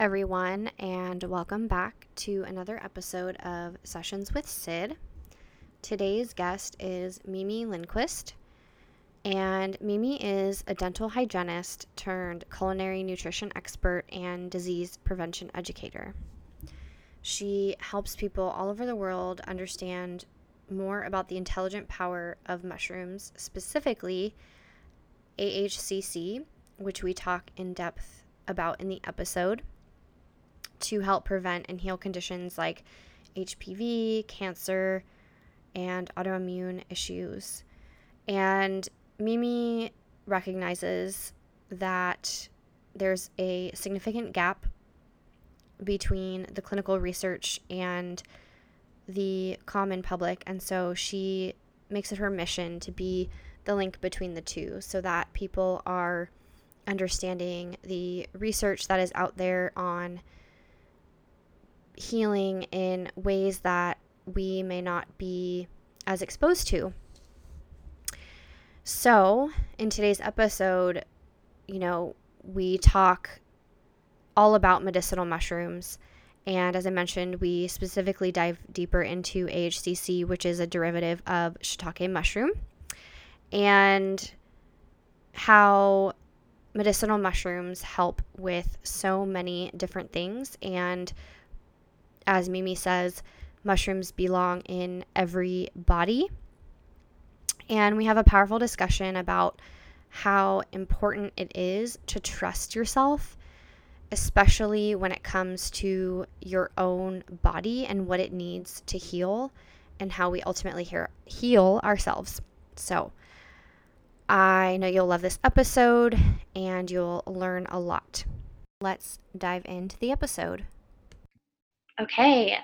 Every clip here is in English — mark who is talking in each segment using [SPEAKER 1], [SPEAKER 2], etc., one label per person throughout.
[SPEAKER 1] everyone, and welcome back to another episode of Sessions with Sid. Today's guest is Mimi Lindquist, and Mimi is a dental hygienist turned culinary nutrition expert and disease prevention educator. She helps people all over the world understand more about the intelligent power of mushrooms, specifically AHCC, which we talk in depth about in the episode to help prevent and heal conditions like HPV, cancer, and autoimmune issues. And Mimi recognizes that there's a significant gap between the clinical research and the common public. And so she makes it her mission to be the link between the two so that people are understanding the research that is out there on healing in ways that we may not be as exposed to. So, in today's episode, you know, we talk all about medicinal mushrooms. And as I mentioned, we specifically dive deeper into AHCC, which is a derivative of shiitake mushroom, and how medicinal mushrooms help with so many different things. And as Mimi says, mushrooms belong in every body. And we have a powerful discussion about how important it is to trust yourself, especially when it comes to your own body and what it needs to heal and how we ultimately heal ourselves. So, I know you'll love this episode and you'll learn a lot. Let's dive into the episode. Okay,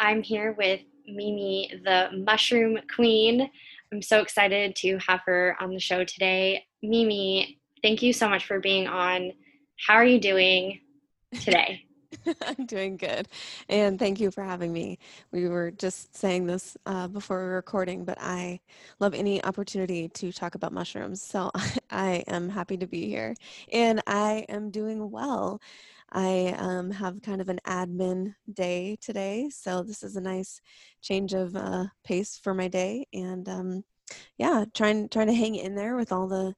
[SPEAKER 1] I'm here with Mimi, the mushroom queen. I'm so excited to have her on the show today. Mimi, thank you so much for being on. How are you doing today?
[SPEAKER 2] I'm doing good. And thank you for having me. We were just saying this uh, before we were recording, but I love any opportunity to talk about mushrooms. So I am happy to be here. And I am doing well. I um, have kind of an admin day today, so this is a nice change of uh, pace for my day, and um, yeah, trying trying to hang in there with all the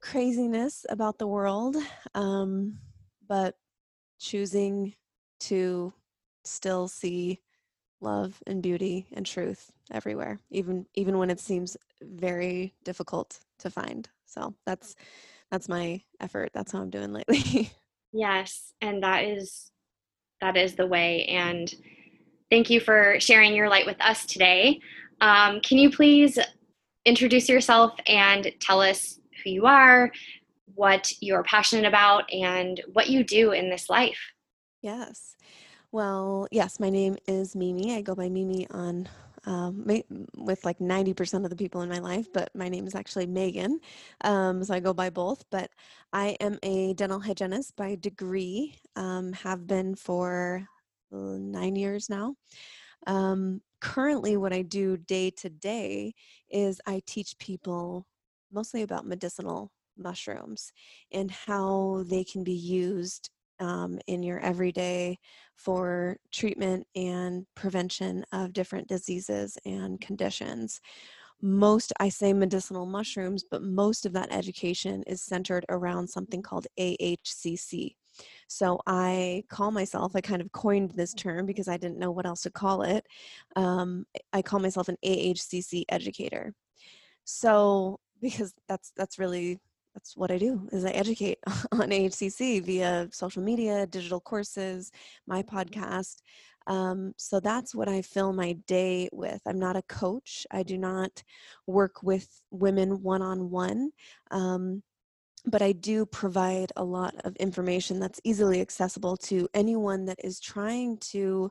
[SPEAKER 2] craziness about the world, um, but choosing to still see love and beauty and truth everywhere, even even when it seems very difficult to find. So that's that's my effort. That's how I'm doing lately.
[SPEAKER 1] Yes, and that is that is the way. And thank you for sharing your light with us today. Um, can you please introduce yourself and tell us who you are, what you're passionate about, and what you do in this life?
[SPEAKER 2] Yes. Well, yes, my name is Mimi. I go by Mimi on um, with like 90% of the people in my life, but my name is actually Megan. Um, so I go by both. But I am a dental hygienist by degree, um, have been for uh, nine years now. Um, currently, what I do day to day is I teach people mostly about medicinal mushrooms and how they can be used um, in your everyday for treatment and prevention of different diseases and conditions. Most, I say medicinal mushrooms, but most of that education is centered around something called AHCC. So I call myself, I kind of coined this term because I didn't know what else to call it. Um, I call myself an AHCC educator. So because that's that's really that's what I do is I educate on AHCC via social media, digital courses, my podcast. Um, so that's what I fill my day with. I'm not a coach. I do not work with women one on one. But I do provide a lot of information that's easily accessible to anyone that is trying to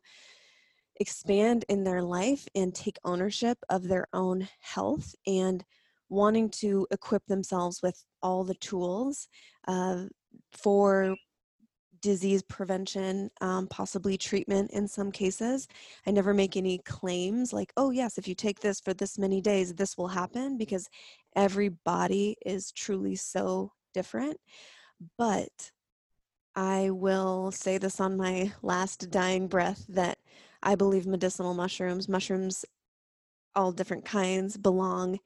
[SPEAKER 2] expand in their life and take ownership of their own health and wanting to equip themselves with all the tools uh, for disease prevention, um, possibly treatment in some cases. I never make any claims like, oh, yes, if you take this for this many days, this will happen because every body is truly so different. But I will say this on my last dying breath that I believe medicinal mushrooms, mushrooms all different kinds, belong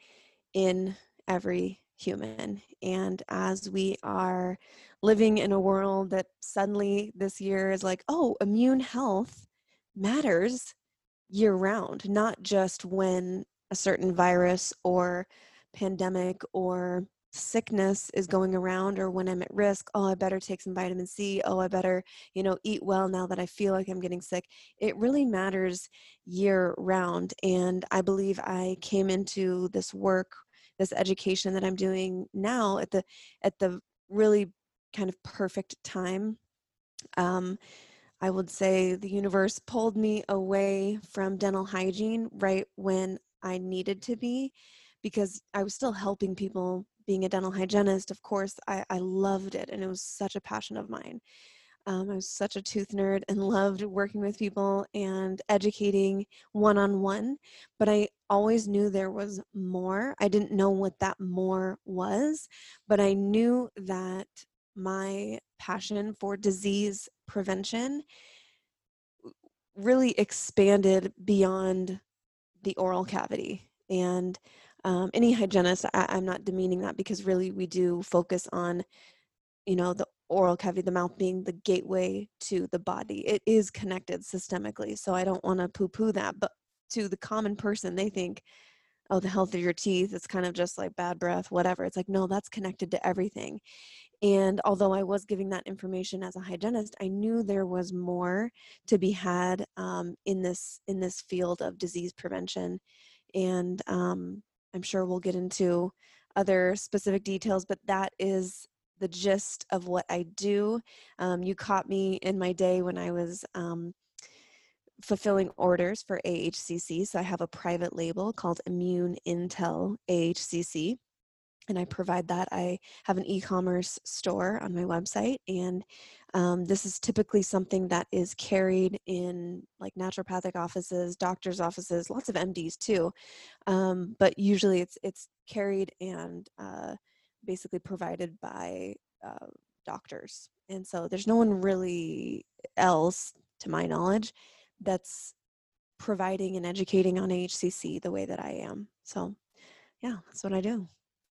[SPEAKER 2] in every human. And as we are living in a world that suddenly this year is like, oh, immune health matters year round, not just when a certain virus or pandemic or sickness is going around or when I'm at risk, oh, I better take some vitamin C. Oh, I better, you know, eat well now that I feel like I'm getting sick. It really matters year round. And I believe I came into this work, this education that I'm doing now at the at the really kind of perfect time. Um, I would say the universe pulled me away from dental hygiene right when I needed to be because I was still helping people being a dental hygienist. Of course, I, I loved it and it was such a passion of mine. Um, I was such a tooth nerd and loved working with people and educating one on one, but I always knew there was more. I didn't know what that more was, but I knew that my passion for disease prevention really expanded beyond the oral cavity. And um, any hygienist, I, I'm not demeaning that because really we do focus on, you know, the oral cavity, the mouth being the gateway to the body. It is connected systemically. So I don't want to poo poo that. But to the common person, they think, oh, the health of your teeth, it's kind of just like bad breath, whatever. It's like, no, that's connected to everything. And although I was giving that information as a hygienist, I knew there was more to be had um, in this in this field of disease prevention. And um, I'm sure we'll get into other specific details, but that is the gist of what I do. Um, you caught me in my day when I was um, fulfilling orders for AHCC. So I have a private label called Immune Intel AHCC and I provide that. I have an e commerce store on my website, and um, this is typically something that is carried in like naturopathic offices, doctors' offices, lots of MDs too. Um, but usually it's it's carried and uh, basically provided by uh, doctors, and so there's no one really else, to my knowledge, that's providing and educating on AHCC the way that I am. So, yeah, that's what I do.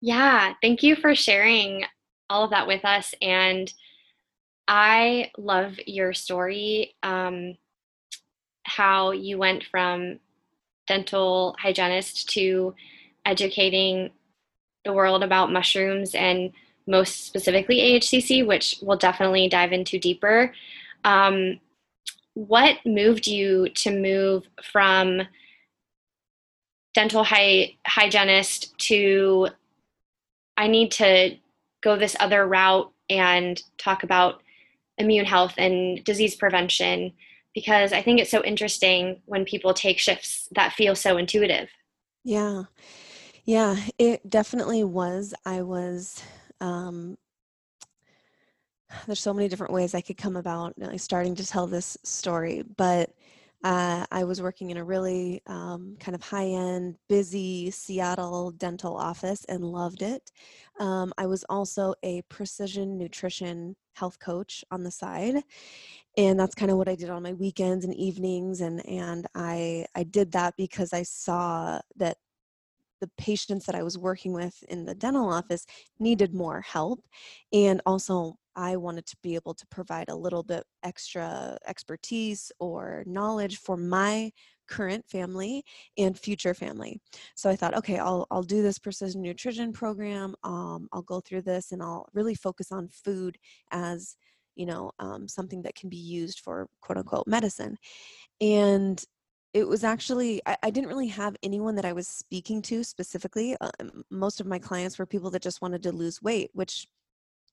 [SPEAKER 3] Yeah, thank you for sharing all of that with us. And I love your story, um, how you went from dental hygienist to educating the world about mushrooms and most specifically AHCC, which we'll definitely dive into deeper. Um, what moved you to move from dental hy- hygienist to I need to go this other route and talk about immune health and disease prevention because I think it's so interesting when people take shifts that feel so intuitive.
[SPEAKER 2] Yeah. Yeah, it definitely was. I was um there's so many different ways I could come about like, starting to tell this story, but uh, I was working in a really um, kind of high end, busy Seattle dental office and loved it. Um, I was also a precision nutrition health coach on the side. And that's kind of what I did on my weekends and evenings. And, and I, I did that because I saw that the patients that I was working with in the dental office needed more help. And also, I wanted to be able to provide a little bit extra expertise or knowledge for my current family and future family. So I thought, okay, I'll I'll do this precision nutrition program. Um, I'll go through this and I'll really focus on food as you know um, something that can be used for quote unquote medicine. And it was actually I, I, didn't really have anyone that i was speaking to specifically uh, most of my clients were people that just wanted to lose weight which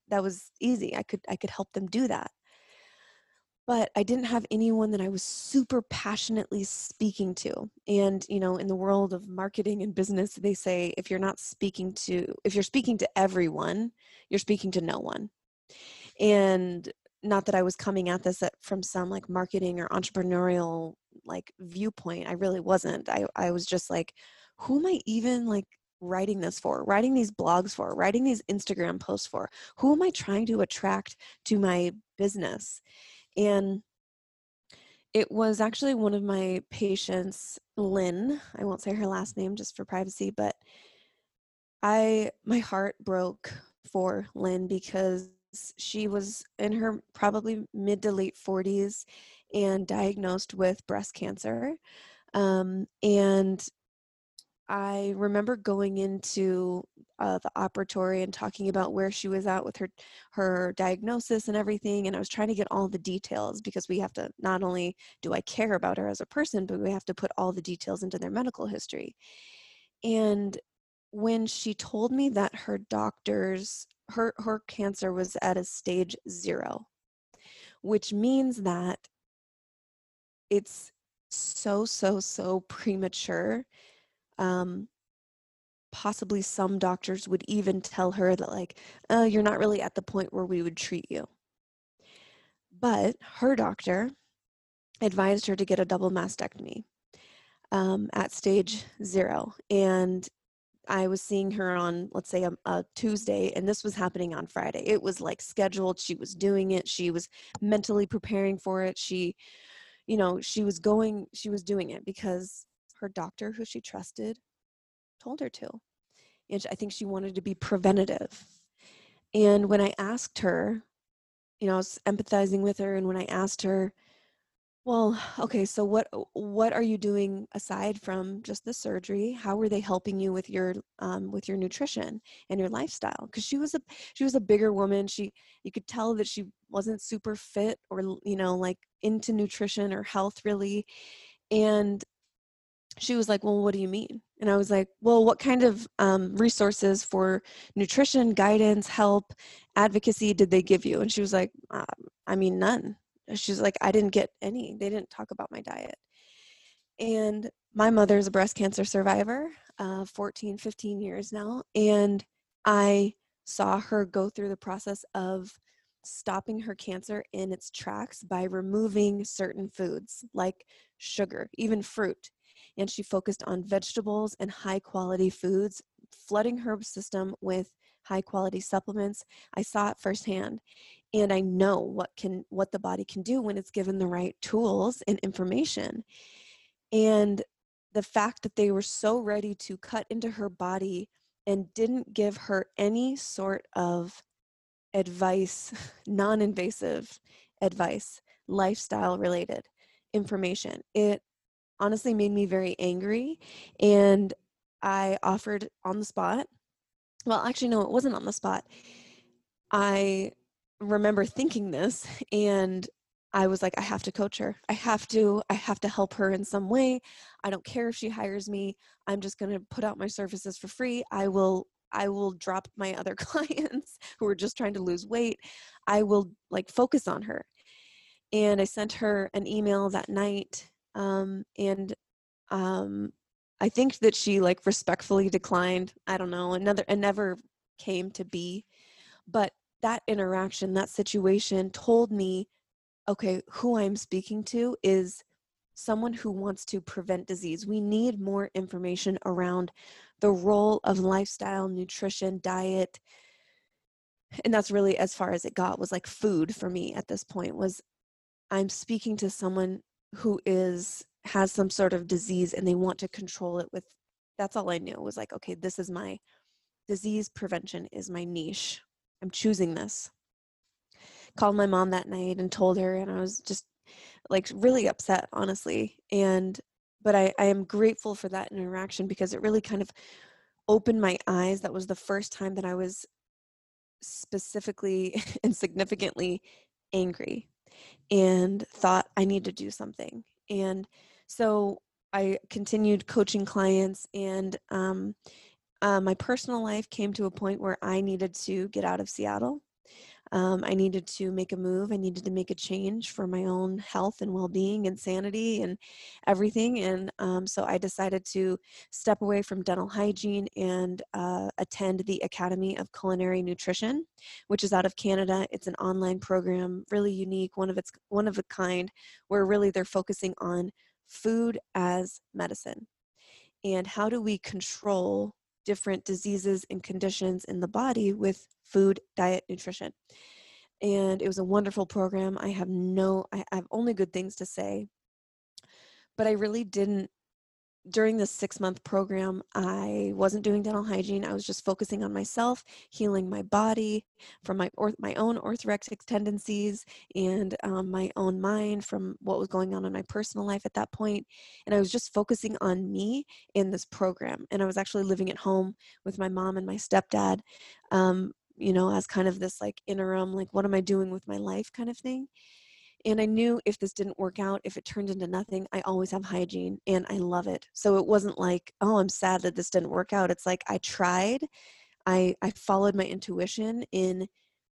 [SPEAKER 2] that was easy i could i could help them do that. But i didn't have anyone that i was super passionately speaking to and you know in the world of marketing and business they say if you're not speaking to if you're speaking to everyone you're speaking to no one. And not that i was coming at this uh, from some like marketing or entrepreneurial like viewpoint i really wasn't i i was just like who am i even like writing this for, writing these blogs for, writing these Instagram posts for? Who am I trying to attract to my business? And it was actually one of my patients, Lynn. I won't say her last name just for privacy, but I my heart broke for Lynn because she was in her probably mid to late 40s and diagnosed with breast cancer. Um, and I remember going into uh, the operatory and talking about where she was at with her her diagnosis and everything and i was trying to get all the details because we have to not only do i care about her as a person but we have to put all the details into their medical history and when she told me that her doctors her her cancer was at a stage 0 which means that it's so so so premature um possibly some doctors would even tell her that like uh, you're not really at the point where we would treat you. But her doctor advised her to get a double mastectomy um, at stage zero and i was seeing her on let's say a, a tuesday and this was happening on friday it was like scheduled she was doing it she was mentally preparing for it she you know she was going she was doing it because her doctor who she trusted told her to. And I think she wanted to be preventative. And when I asked her, you know, I was empathizing with her, and when I asked her, well, okay, so what what are you doing aside from just the surgery? How were they helping you with your um, with your nutrition and your lifestyle? Because she was a she was a bigger woman. She you could tell that she wasn't super fit or you know like into nutrition or health really, and she was like, Well, what do you mean? And I was like, Well, what kind of um, resources for nutrition, guidance, help, advocacy did they give you? And she was like, uh, I mean, none. She's like, I didn't get any. They didn't talk about my diet. And my mother's a breast cancer survivor, uh, 14, 15 years now. And I saw her go through the process of stopping her cancer in its tracks by removing certain foods like sugar, even fruit and she focused on vegetables and high quality foods, flooding her system with high quality supplements. I saw it firsthand and I know what can what the body can do when it's given the right tools and information. And the fact that they were so ready to cut into her body and didn't give her any sort of advice, non-invasive advice, lifestyle related information. It honestly made me very angry and I offered on the spot. Well, actually, no, it wasn't on the spot. I remember thinking this and I was like, I have to coach her. I have to, I have to help her in some way. I don't care if she hires me. I'm just going to put out my services for free. I will, I will drop my other clients who are just trying to lose weight. I will like focus on her. And I sent her an email that night um, and um, I think that she like respectfully declined. I don't know, another and never came to be. But that interaction, that situation told me, okay, who I'm speaking to is someone who wants to prevent disease. We need more information around the role of lifestyle, nutrition, diet. And that's really as far as it got was like food for me at this point was I'm speaking to someone who is has some sort of disease and they want to control it with that's all I knew was like okay this is my disease prevention is my niche I'm choosing this called my mom that night and told her and I was just like really upset honestly and but I, I am grateful for that interaction because it really kind of opened my eyes that was the first time that I was specifically and significantly angry and thought I need to do something. And so I continued coaching clients, and um, uh, my personal life came to a point where I needed to get out of Seattle um, I needed to make a move. I needed to make a change for my own health and well being and sanity and everything. And um, so I decided to step away from dental hygiene and uh, attend the Academy of Culinary Nutrition, which is out of Canada. It's an online program, really unique, one of its one of a kind, where really they're focusing on food as medicine and how do we control different diseases and conditions in the body with food, diet, nutrition. And it was a wonderful program. I have no, I have only good things to say. But I really didn't during this six month program, I wasn't doing dental hygiene. I was just focusing on myself, healing my body from my or- my own orthorexic tendencies and um, my own mind from what was going on in my personal life at that point. And I was just focusing on me in this program. And I was actually living at home with my mom and my stepdad, um, you know, as kind of this like interim, like, what am I doing with my life kind of thing. And I knew if this didn't work out, if it turned into nothing, I always have hygiene and I love it. So it wasn't like, oh, I'm sad that this didn't work out. It's like I tried. I I followed my intuition in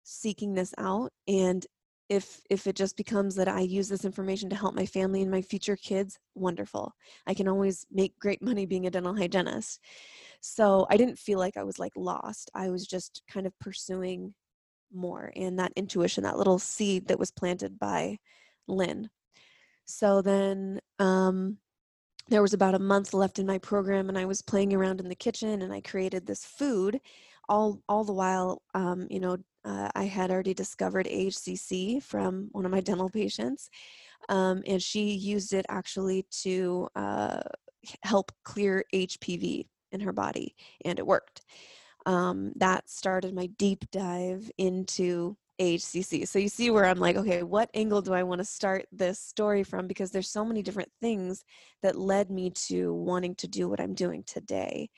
[SPEAKER 2] seeking this out and if if it just becomes that I use this information to help my family and my future kids, wonderful. I can always make great money being a dental hygienist. So I didn't feel like I was like lost. I was just kind of pursuing more and that intuition, that little seed that was planted by Lynn. So then um, there was about a month left in my program, and I was playing around in the kitchen, and I created this food. All all the while, um, you know, uh, I had already discovered AHCC from one of my dental patients, um, and she used it actually to uh, help clear HPV in her body, and it worked um, that started my deep dive into AHCC. So you see where I'm like, okay, what angle do I want to start this story from? Because there's so many different things that led me to wanting to do what I'm doing today.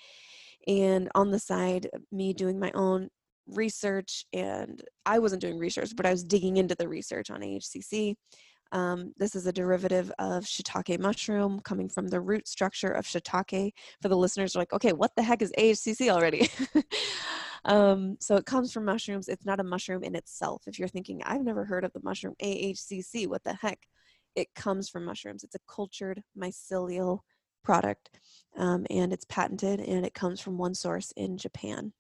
[SPEAKER 2] And on the side, me doing my own research, and I wasn't doing research, but I was digging into the research on AHCC. Um, this is a derivative of shiitake mushroom coming from the root structure of shiitake. For the listeners, are like, okay, what the heck is AHCC already? um, so it comes from mushrooms. It's not a mushroom in itself. If you're thinking, I've never heard of the mushroom AHCC, what the heck? It comes from mushrooms. It's a cultured mycelial product, um, and it's patented, and it comes from one source in Japan.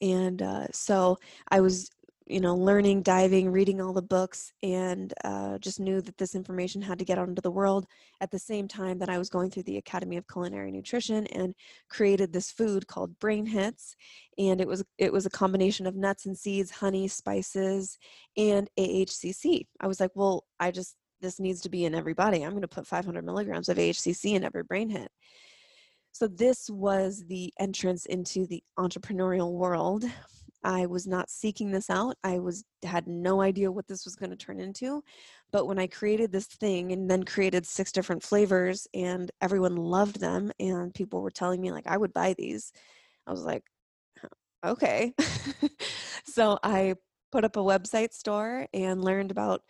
[SPEAKER 2] And uh, so I was you know, learning, diving, reading all the books, and uh, just knew that this information had to get out into the world at the same time that I was going through the Academy of Culinary Nutrition and created this food called Brain Hits. And it was it was a combination of nuts and seeds, honey, spices, and AHCC. I was like, well, I just this needs to be in every body. I'm going to put 500 milligrams of AHCC in every brain hit. So this was the entrance into the entrepreneurial world I was not seeking this out. I was had no idea what this was going to turn into. But when I created this thing and then created six different flavors and everyone loved them and people were telling me like I would buy these, I was like, okay. so I put up a website store and learned about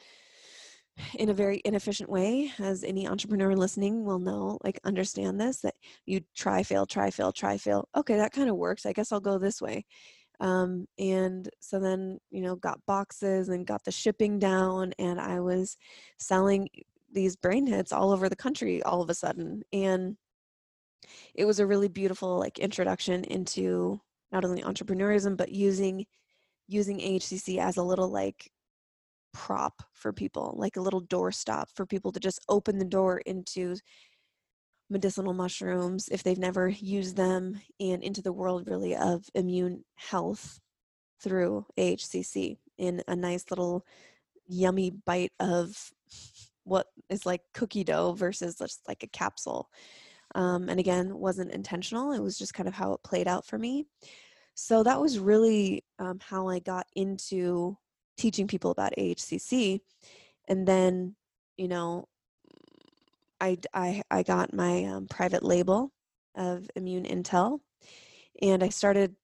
[SPEAKER 2] in a very inefficient way as any entrepreneur listening will know like understand this that you try fail try fail try fail okay that kind of works i guess i'll go this way um, and so then, you know, got boxes and got the shipping down, and I was selling these brain hits all over the country all of a sudden. And it was a really beautiful like introduction into not only entrepreneurism but using using AHCC as a little like prop for people, like a little doorstop for people to just open the door into medicinal mushrooms if they've never used them and into the world really of immune health through AHCC in a nice little yummy bite of what is like cookie dough versus just like a capsule. Um, and again, wasn't intentional. It was just kind of how it played out for me. So that was really um, how I got into teaching people about AHCC. And then, you know, I, I, I got my um, private label of Immune Intel and I started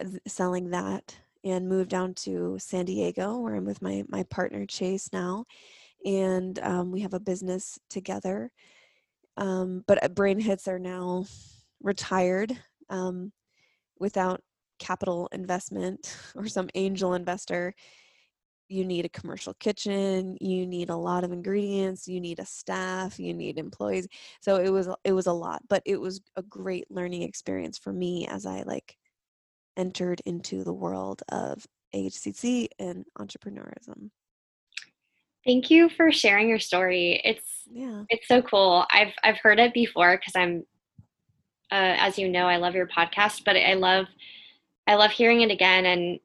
[SPEAKER 2] uh, selling that and moved down to San Diego where I'm with my, my partner Chase now. And um, we have a business together. Um, but uh, Brain Hits are now retired um, without capital investment or some angel investor you need a commercial kitchen you need a lot of ingredients you need a staff you need employees. So it was it was a lot but it was a great learning experience for me as i like entered into the world of AHCC and entrepreneurism.
[SPEAKER 3] Thank you for sharing your story. It's yeah. it's so cool. I've i've heard it before because i'm uh, as you know, I love your podcast, but I love I love hearing it again and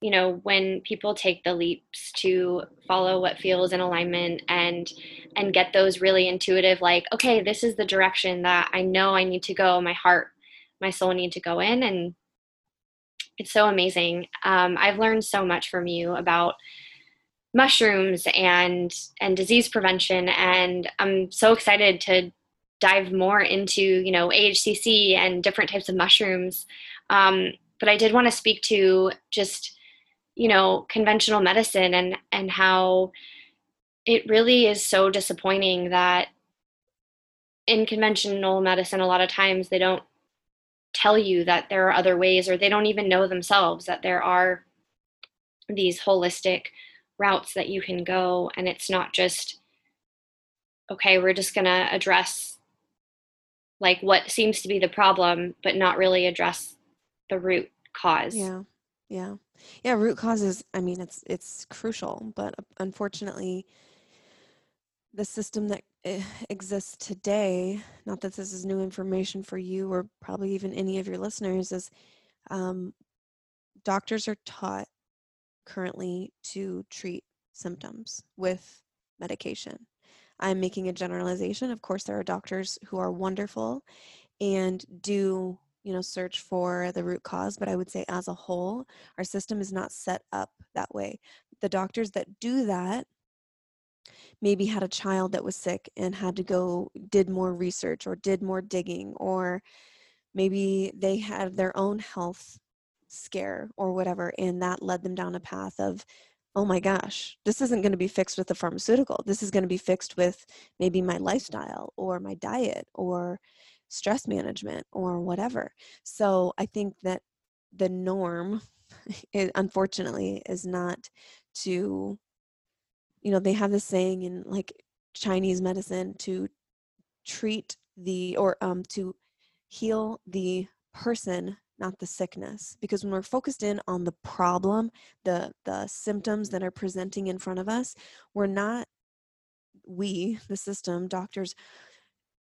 [SPEAKER 3] you know when people take the leaps to follow what feels in alignment and and get those really intuitive like okay this is the direction that i know i need to go my heart my soul need to go in and it's so amazing. Um, i've learned so much from you about mushrooms and and disease prevention and i'm so excited to dive more into you know ahcc and different types of mushrooms. Um, but I did want to speak to just you know conventional medicine and and how it really is so disappointing that in conventional medicine a lot of times they don't tell you that there are other ways or they don't even know themselves that there are these holistic routes that you can go and it's not just okay we're just going to address like what seems to be the problem but not really address the root cause.
[SPEAKER 2] Yeah. Yeah. Yeah, root causes, I mean it's it's crucial, but unfortunately the system that eh, exists today, not that this is new information for you or probably even any of your listeners is um, doctors are taught currently to treat symptoms with medication. I'm making a generalization. Of course, there are doctors who are wonderful and do you know search for the root cause but i would say as a whole our system is not set up that way. The doctors that do that maybe had a child that was sick and had to go did more research or did more digging or maybe they had their own health scare or whatever and that led them down a path of oh my gosh this isn't going to be fixed with the pharmaceutical. This is going to be fixed with maybe my lifestyle or my diet or stress management or whatever. So I think that the norm, it, unfortunately, is not to, you know, they have this saying in like Chinese medicine to treat the or um, to heal the person not the sickness because when we're focused in on the problem the the symptoms that are presenting in front of us we're not we the system doctors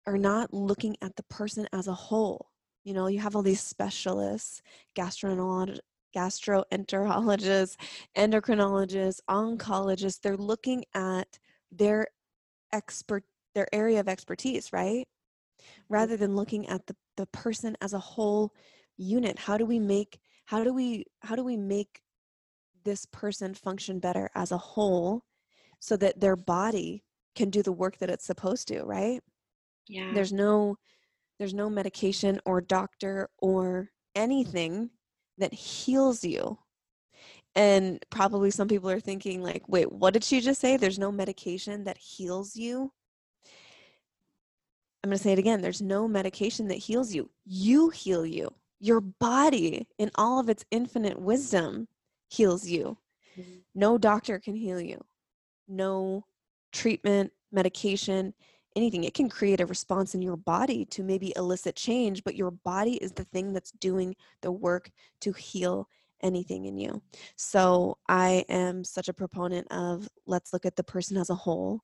[SPEAKER 2] are not looking at the person as a whole. You know, you have all these specialists, gastroenterologists, gastroenterologists, endocrinologists, oncologists. They're looking at their expert, their area of expertise, right? Rather than looking at the, the person as a whole unit. How do we make how do we how do we make this person function better as a whole so that their body can do the work that it's supposed to, right?
[SPEAKER 3] Yeah.
[SPEAKER 2] There's no there's no medication or doctor or anything that heals you. And probably some people are thinking like, "Wait, what did she just say? There's no medication that heals you?" I'm going to say it again. There's no medication that heals you. You heal you. Your body, in all of its infinite wisdom, heals you. Mm-hmm. No doctor can heal you. No treatment, medication anything. It can create a response in your body to maybe elicit change, but your body is the thing that's doing the work to heal anything in you. So I am such a proponent of let's look at the person as a whole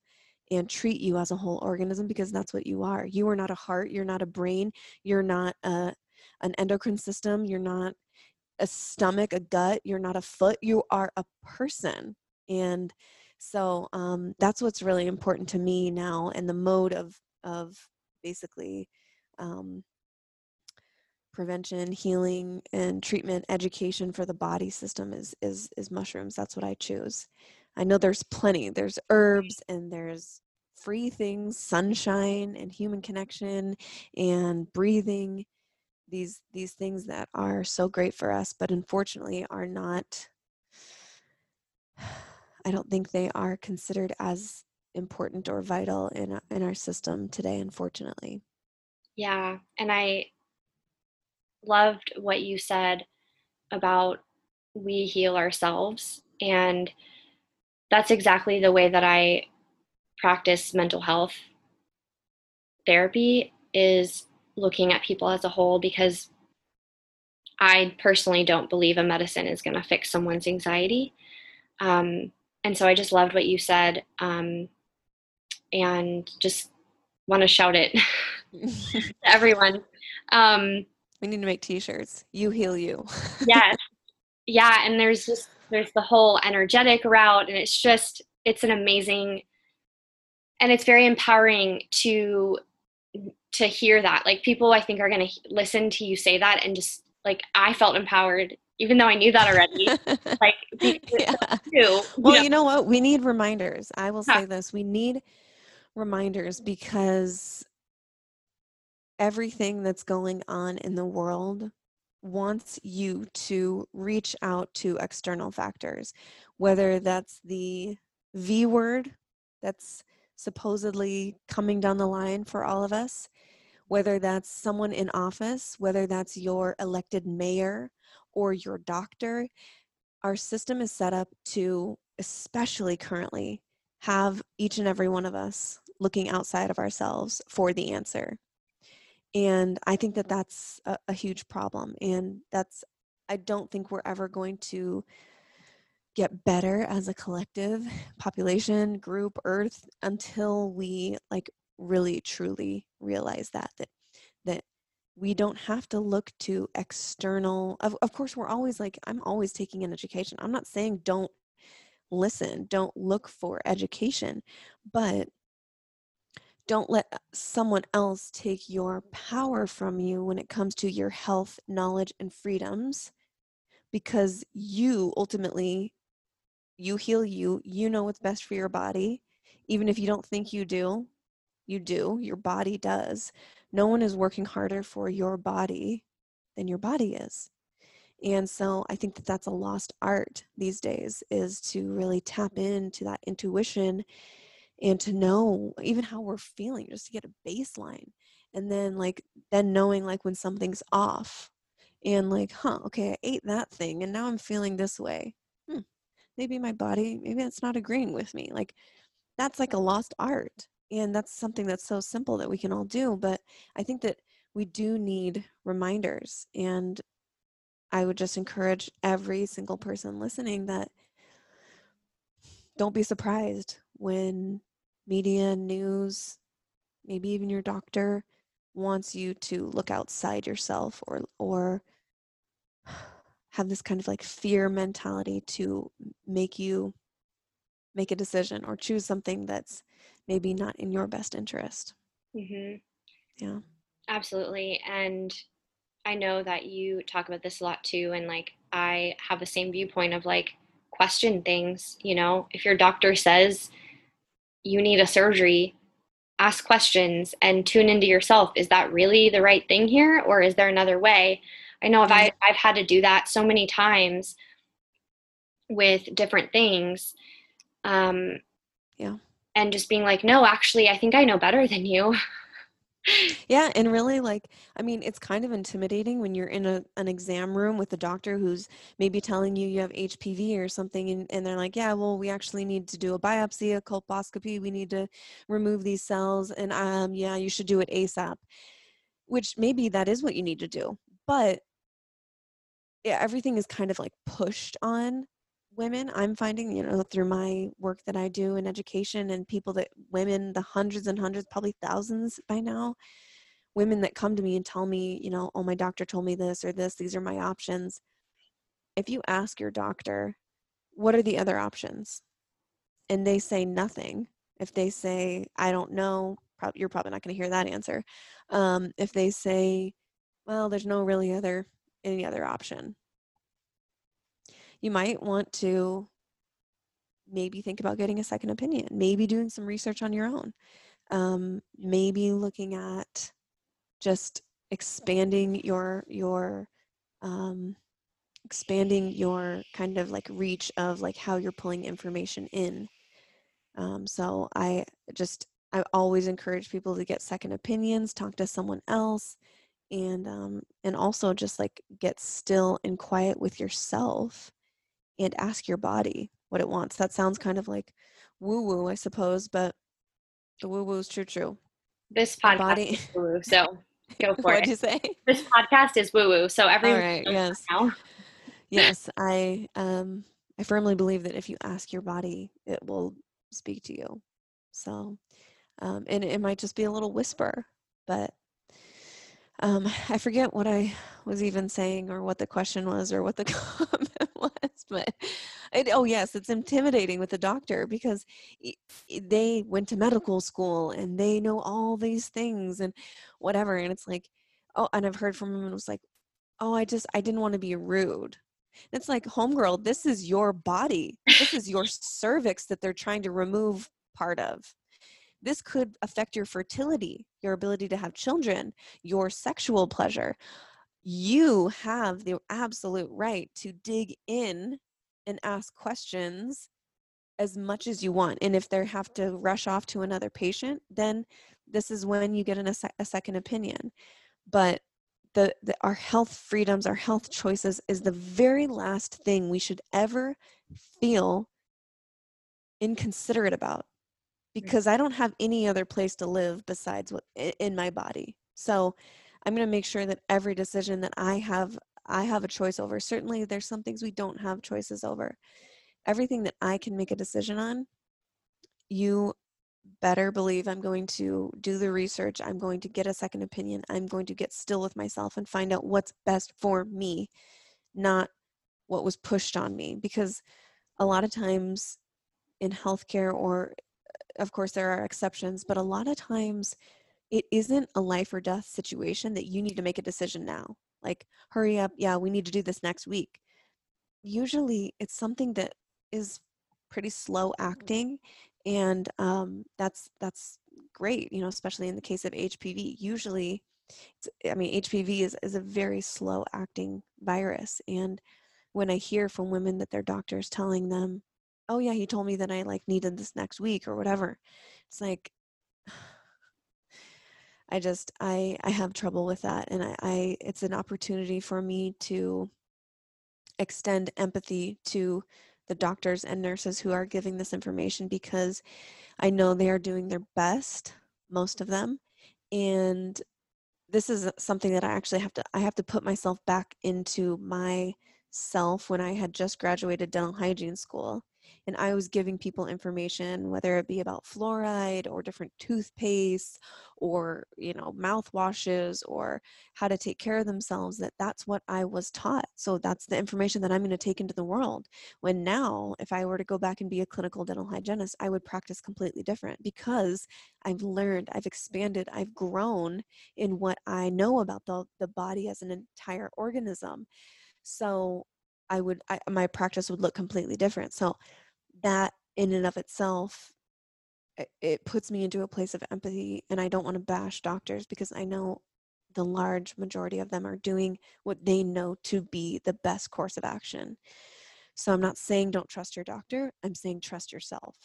[SPEAKER 2] and treat you as a whole organism because that's what you are. You are not a heart, you're not a brain, you're not a, an endocrine system, you're not a stomach, a gut, you're not a foot, you are a person. And so um, that's what's really important to me now, and the mode of of basically um, prevention, healing, and treatment education for the body system is is is mushrooms. That's what I choose. I know there's plenty. There's herbs and there's free things, sunshine and human connection and breathing. These these things that are so great for us, but unfortunately are not I don't think they are considered as important or vital in in our system today unfortunately.
[SPEAKER 3] Yeah, and I loved what you said about we heal ourselves and that's exactly the way that I practice mental health therapy is looking at people as a whole because I personally don't believe a medicine is going to fix someone's anxiety. Um, and so I just loved what you said, um, and just want to shout it to everyone. Um,
[SPEAKER 2] we need to make t-shirts. You heal you.
[SPEAKER 3] yes. Yeah. And there's just, there's the whole energetic route and it's just, it's an amazing, and it's very empowering to, to hear that. Like people I think are going to listen to you say that and just like, I felt empowered even though I knew that already. like, yeah.
[SPEAKER 2] Too, well, know? you know what? We need reminders. I will say huh. this: we need reminders because everything that's going on in the world wants you to reach out to external factors, whether that's the V word that's supposedly coming down the line for all of us, whether that's someone in office, whether that's your elected mayor or your doctor. Our system is set up to, especially currently, have each and every one of us looking outside of ourselves for the answer. And I think that that's a, a huge problem. And that's, I don't think we're ever going to get better as a collective population group earth until we like really truly realize that that that we don't have to look to external of, of course we're always like i'm always taking an education. I'm not saying don't listen don't look for education but don't let uh, someone else take your power from you when it comes to your health knowledge and freedoms because you ultimately you heal you you know what's best for your body. Even if you don't think you do you do your body does no one is working harder for your body than your body is. And so i think that that's a lost art these days is to really tap into that intuition and to know even how we're feeling just to get a baseline. And then like then knowing like when something's off and like huh okay i ate that thing and now i'm feeling this way. Hmm, maybe my body maybe it's not agreeing with me. Like that's like a lost art and that's something that's so simple that we can all do but i think that we do need reminders and i would just encourage every single person listening that don't be surprised when media news maybe even your doctor wants you to look outside yourself or or have this kind of like fear mentality to make you make a decision or choose something that's maybe not in your best interest.
[SPEAKER 3] Mm-hmm.
[SPEAKER 2] Yeah.
[SPEAKER 3] Absolutely. And I know that you talk about this a lot too. And like, I have the same viewpoint of like, question things. You know, if your doctor says you need a surgery, ask questions and tune into yourself. Is that really the right thing here? Or is there another way? I know if I, I've had to do that so many times with different things. Um,
[SPEAKER 2] yeah
[SPEAKER 3] and just being like no actually i think i know better than you.
[SPEAKER 2] Yeah and really like i mean it's kind of intimidating when you're in a, an exam room with a doctor who's maybe telling you you have hpv or something and, and they're like yeah well we actually need to do a biopsy a colposcopy we need to remove these cells and um yeah you should do it asap which maybe that is what you need to do but yeah, everything is kind of like pushed on women i'm finding you know through my work that i do in education and people that women the hundreds and hundreds probably thousands by now women that come to me and tell me you know oh my doctor told me this or this these are my options. If you ask your doctor what are the other options? and they say nothing if they say i don't know you're probably not going to hear that answer um, if they say well there's no really other any other option you might want to maybe think about getting a second opinion, maybe doing some research on your own, um, maybe looking at just expanding your your um, expanding your kind of like reach of like how you're pulling information in. Um, so I just I always encourage people to get second opinions, talk to someone else, and um, and also just like get still and quiet with yourself and ask your body what it wants. That sounds kind of like woo woo, I suppose, but the woo woo is true, true.
[SPEAKER 3] This podcast body... is woo woo, so go for
[SPEAKER 2] What'd
[SPEAKER 3] it.
[SPEAKER 2] What'd you say?
[SPEAKER 3] This podcast is woo woo, so everyone.
[SPEAKER 2] All right. Yes. yes, I um I firmly believe that if you ask your body, it will speak to you. So, um, and it might just be a little whisper, but um, I forget what I was even saying or what the question was or what the comment was, but it, oh yes, it's intimidating with the doctor because they went to medical school and they know all these things and whatever, and it's like, oh, and I've heard from them and it was like, oh, I just I didn't want to be rude. It's like, homegirl, this is your body. This is your cervix that they're trying to remove part of this could affect your fertility, your ability to have children, your sexual pleasure. You have the absolute right to dig in and ask questions as much as you want. And if they have to rush off to another patient, then this is when you get an, a, a second opinion. But the, the, our health freedoms, our health choices is the very last thing we should ever feel inconsiderate about because I don't have any other place to live besides what in my body. So I'm going to make sure that every decision that I have I have a choice over. Certainly there's some things we don't have choices over. Everything that I can make a decision on, you better believe I'm going to do the research. I'm going to get a second opinion. I'm going to get still with myself and find out what's best for me, not what was pushed on me because a lot of times in healthcare or of course there are exceptions but a lot of times it isn't a life or death situation that you need to make a decision now like hurry up yeah we need to do this next week. Usually it's something that is pretty slow acting and um, that's that's great you know especially in the case of hpv usually i mean hpv is, is a very slow acting virus and when i hear from women that their doctor is telling them oh yeah he told me that i like needed this next week or whatever it's like i just i i have trouble with that and i, I it's an opportunity for me to extend empathy to the doctors and nurses who are giving this information because i know they are doing their best most of them and this is something that i actually have to i have to put myself back into my self when i had just graduated dental hygiene school and I was giving people information, whether it be about fluoride or different toothpaste or, you know, mouthwashes or how to take care of themselves, that that's what I was taught. So that's the information that I'm going to take into the world. When now, if I were to go back and be a clinical dental hygienist, I would practice completely different because I've learned, I've expanded, I've grown in what I know about the, the body as an entire organism. So I would, I, my practice would look completely different. So that in and of itself it puts me into a place of empathy and i don't want to bash doctors because i know the large majority of them are doing what they know to be the best course of action. So i'm not saying don't trust your doctor i'm saying trust yourself.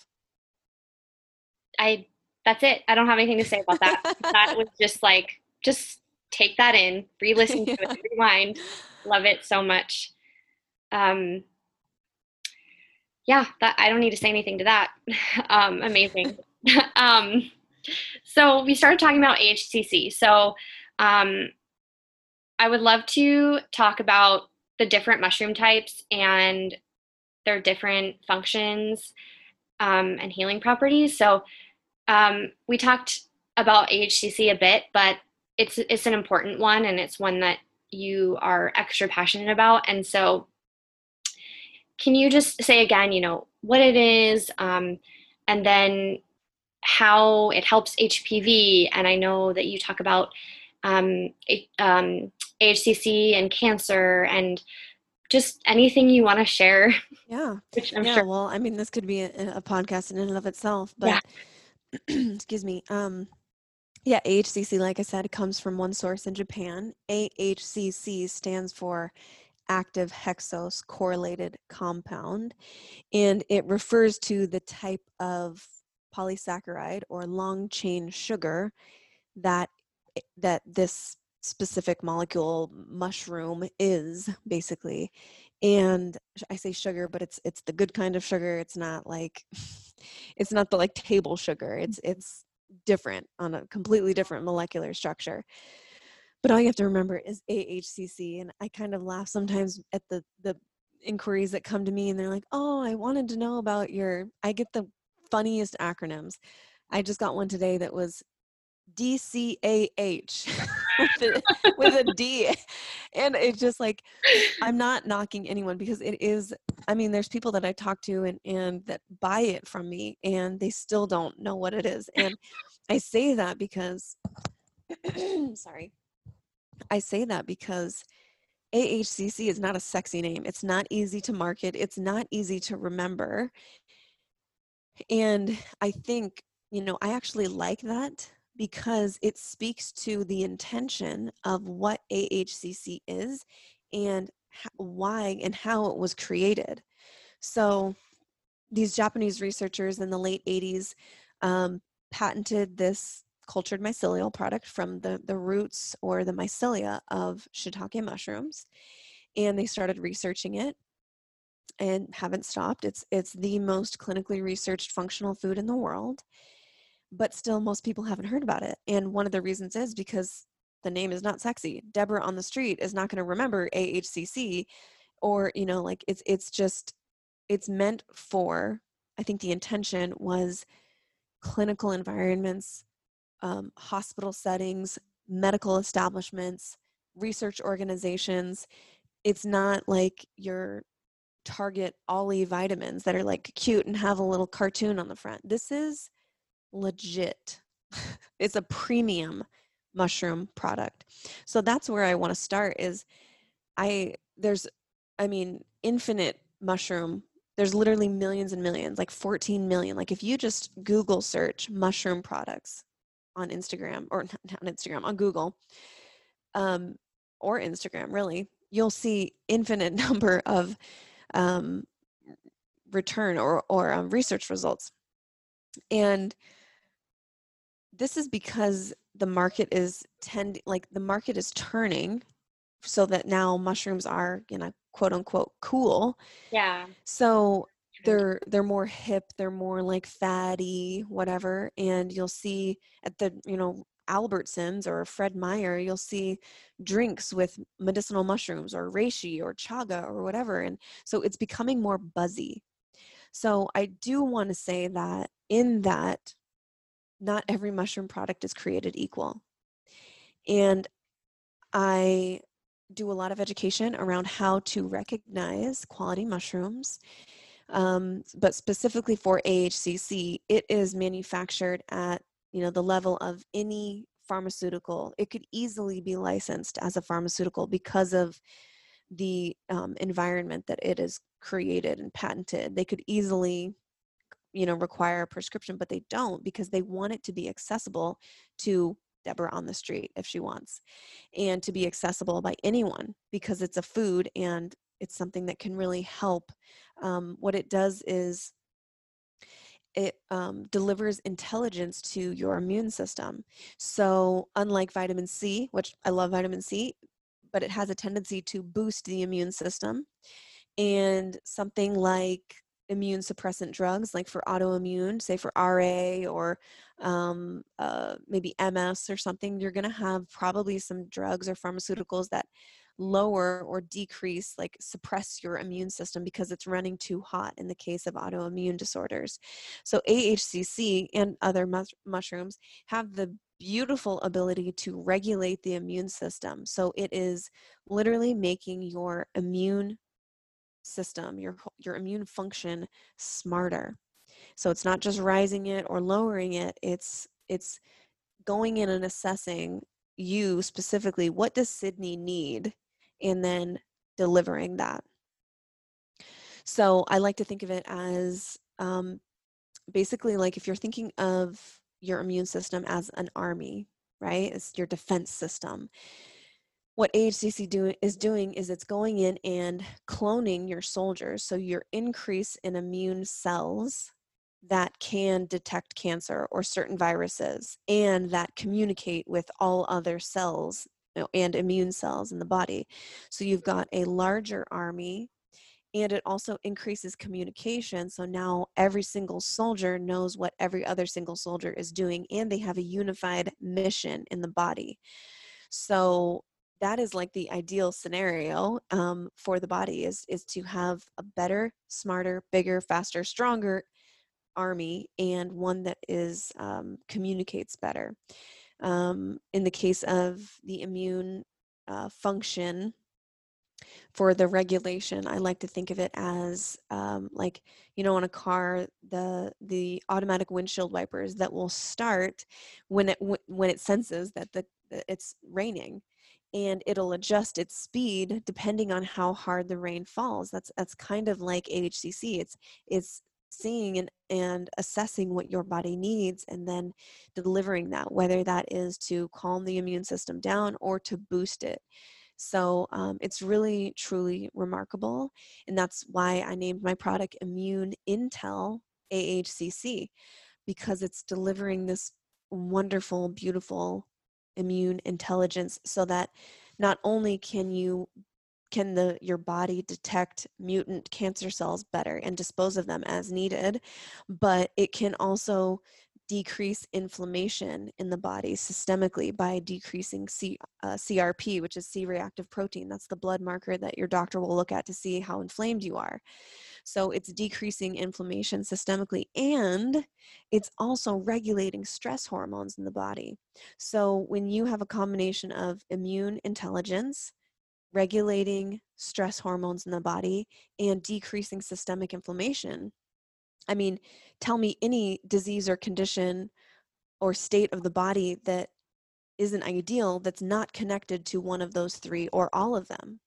[SPEAKER 3] I that's it i don't have anything to say about that. That was just like just take that in re-listen to yeah. it rewind love it so much. Um yeah, that I don't need to say anything to that. um, amazing. um, so we started talking about AHCC. So um, I would love to talk about the different mushroom types and their different functions um, and healing properties. So um, we talked about AHCC a bit, but it's it's an important one and it's one that you are extra passionate about. And so can you just say again, you know, what it is, um, and then how it helps HPV? And I know that you talk about um, um, AHCC and cancer and just anything you want to share.
[SPEAKER 2] Yeah. Which I'm yeah, Sure. Well, I mean, this could be a, a, podcast in and of itself, but yeah. excuse me. Um, yeah, AHCC, like I said, comes from one source in Japan. AHCC stands for active hexose correlated compound, and it refers to the type of polysaccharide or long chain sugar that eh, that this specific molecule mushroom is basically. And i say sugar but it's it's the good kind of sugar. It's not like it's not the like table sugar. It's it's different on a completely different molecular structure but all you have to remember is AHCC. And I kind of laugh sometimes at the, the inquiries that come to me and they're like, oh, I wanted to know about your, I get the funniest acronyms. I just got one today that was DCAH. with, a, with a D. And it's just like, I'm not knocking anyone because it is, I mean, there's people that I talk to and, and that buy it from me and they still don't know what it is. And I say that because, sorry, I say that because AHCC is not a sexy name. It's not easy to market, it's not easy to remember. And I think, you know, I actually like that because it speaks to the intention of what AHCC is and why and how it was created. So, these Japanese researchers in the late 80s um, patented this cultured mycelial product from the, the roots or the mycelia of shiitake mushrooms. And they started researching it and haven't stopped. It's it's the most clinically researched functional food in the world, but still most people haven't heard about it. And one of the reasons is because the name is not sexy. Deborah on the street is not going to remember AHCC or you know like it's it's just it's meant for I think the intention was clinical environments, um, hospital settings, medical establishments, research organizations. It's not like your Target OLLY vitamins that are like cute and have a little cartoon on the front. This is legit. it's a premium mushroom product. So that's where I want to start is I there's I mean infinite mushroom there's literally millions and millions like 14 million like if you just google search mushroom products on instagram or not on instagram on google um, or instagram really you'll see infinite number of um, return or, or um, research results. And this is because the market is tend like the market is turning so that now mushrooms are you know quote unquote cool
[SPEAKER 3] yeah
[SPEAKER 2] so they're they're more hip they're more like fatty whatever and you'll see at the you know Albertsons or Fred Meyer, you'll see drinks with medicinal mushrooms or reishi or chaga or whatever. And so it's becoming more buzzy. So I do want to say that in that, not every mushroom product is created equal. And I do a lot of education around how to recognize quality mushrooms. Um, but specifically for AHCC, it is manufactured at you know the level of any pharmaceutical. It could easily be licensed as a pharmaceutical because of the um, environment that it is created and patented. They could easily you know require a prescription but they don't because they want it to be accessible to deborah on the street if she wants and to be accessible by anyone because it's a food and it's something that can really help um, what it does is it um, delivers intelligence to your immune system. So, unlike vitamin C, which I love vitamin C, but it has a tendency to boost the immune system. And something like immune suppressant drugs, like for autoimmune, say for RA or um, uh, maybe MS or something, you're going to have probably some drugs or pharmaceuticals that lower or decrease, like suppress your immune system because it's running too hot in the case of autoimmune disorders. So, AHCC and other mus- mushrooms have the beautiful ability to regulate the immune system. So, it is literally making your immune system, your, your immune function smarter. So, it's not just rising it or lowering it, it's, it's going in and assessing you specifically what does sydney need and then delivering that. So I like to think of it as um, basically like if you're thinking of your immune system as an army, right? It's your defense system. What AHCC do, is doing is it's going in and cloning your soldiers. So your increase in immune cells that can detect cancer or certain viruses and that communicate with all other cells and immune cells in the body. So you've got a larger army and it also increases communication. So now every single soldier knows what every other single soldier is doing and they have a unified mission in the body. So that is like the ideal scenario um, for the body is is to have a better smarter bigger faster stronger army and one that is um, communicates better Um, in the case of the immune uh, function, for the regulation i like to think of it as um, like you know on a car the the automatic windshield wipers that will start when it when it senses that the it's raining and it'll adjust its speed depending on how hard the rain falls. That's that's kind of like ahcc it's it's seeing and, and assessing what your body needs and then delivering that whether that is to calm the immune system down or to boost it so um, it's really, truly remarkable. And that's why I named my product Immune Intel AHCC, because it's delivering this wonderful, beautiful immune intelligence so that not only can you can the your body detect mutant cancer cells better and dispose of them as needed but it can also decrease inflammation in the body systemically by decreasing C, uh, CRP, which is C reactive protein. That's the blood marker that your doctor will look at to see how inflamed you are. So it's decreasing inflammation systemically and it's also regulating stress hormones in the body. So when you have a combination of immune intelligence, regulating stress hormones in the body, and decreasing systemic inflammation, I mean, tell me any disease or condition or state of the body that isn't ideal that's not connected to one of those three or all of them.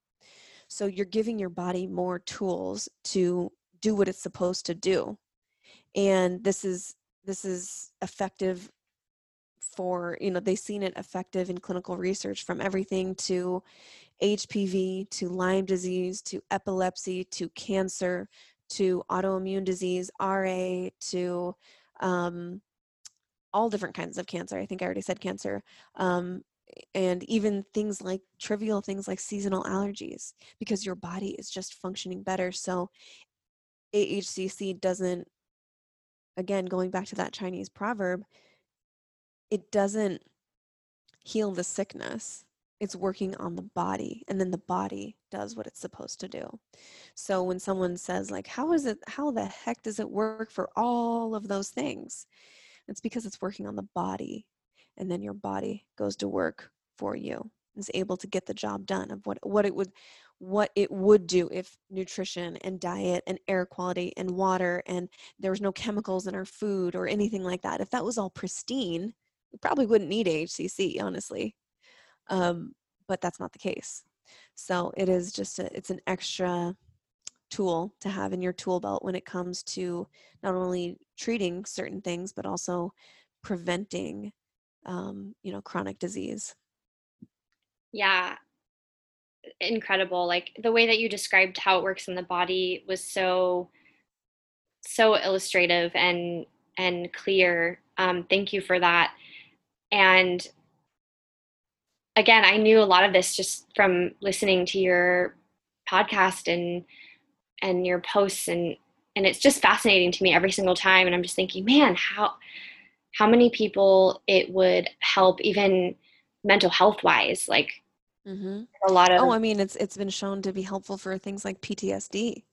[SPEAKER 2] So you're giving your body more tools to do what it's supposed to do. And this is this is effective for, you know, they've seen it effective in clinical research from everything to HPV to Lyme disease to epilepsy to cancer to autoimmune disease, RA, to um, all different kinds of cancer. I think I already said cancer. Um, and even things like trivial things like seasonal allergies, because your body is just functioning better. So AHCC doesn't, again, going back to that Chinese proverb, it doesn't heal the sickness it's working on the body and then the body does what it's supposed to do. So when someone says like how is it how the heck does it work for all of those things? It's because it's working on the body and then your body goes to work for you is able to get the job done of what what it would what it would do if nutrition and diet and air quality and water and there was no chemicals in our food or anything like that. If that was all pristine we probably wouldn't need AHCC honestly um, but that's not the case. So it is just a, it's an extra tool to have in your tool belt when it comes to not only treating certain things but also preventing um, you know chronic disease.
[SPEAKER 3] Yeah. Incredible like the way that you described how it works in the body was so so illustrative and and clear. Um, thank you for that. And again, I knew a lot of this just from listening to your podcast and and your posts and and it's just fascinating to me every single time and I'm just thinking, man, how how many people it would help even mental health wise like
[SPEAKER 2] mm-hmm. a lot of oh i mean it's it's been shown to be helpful for things like ptsd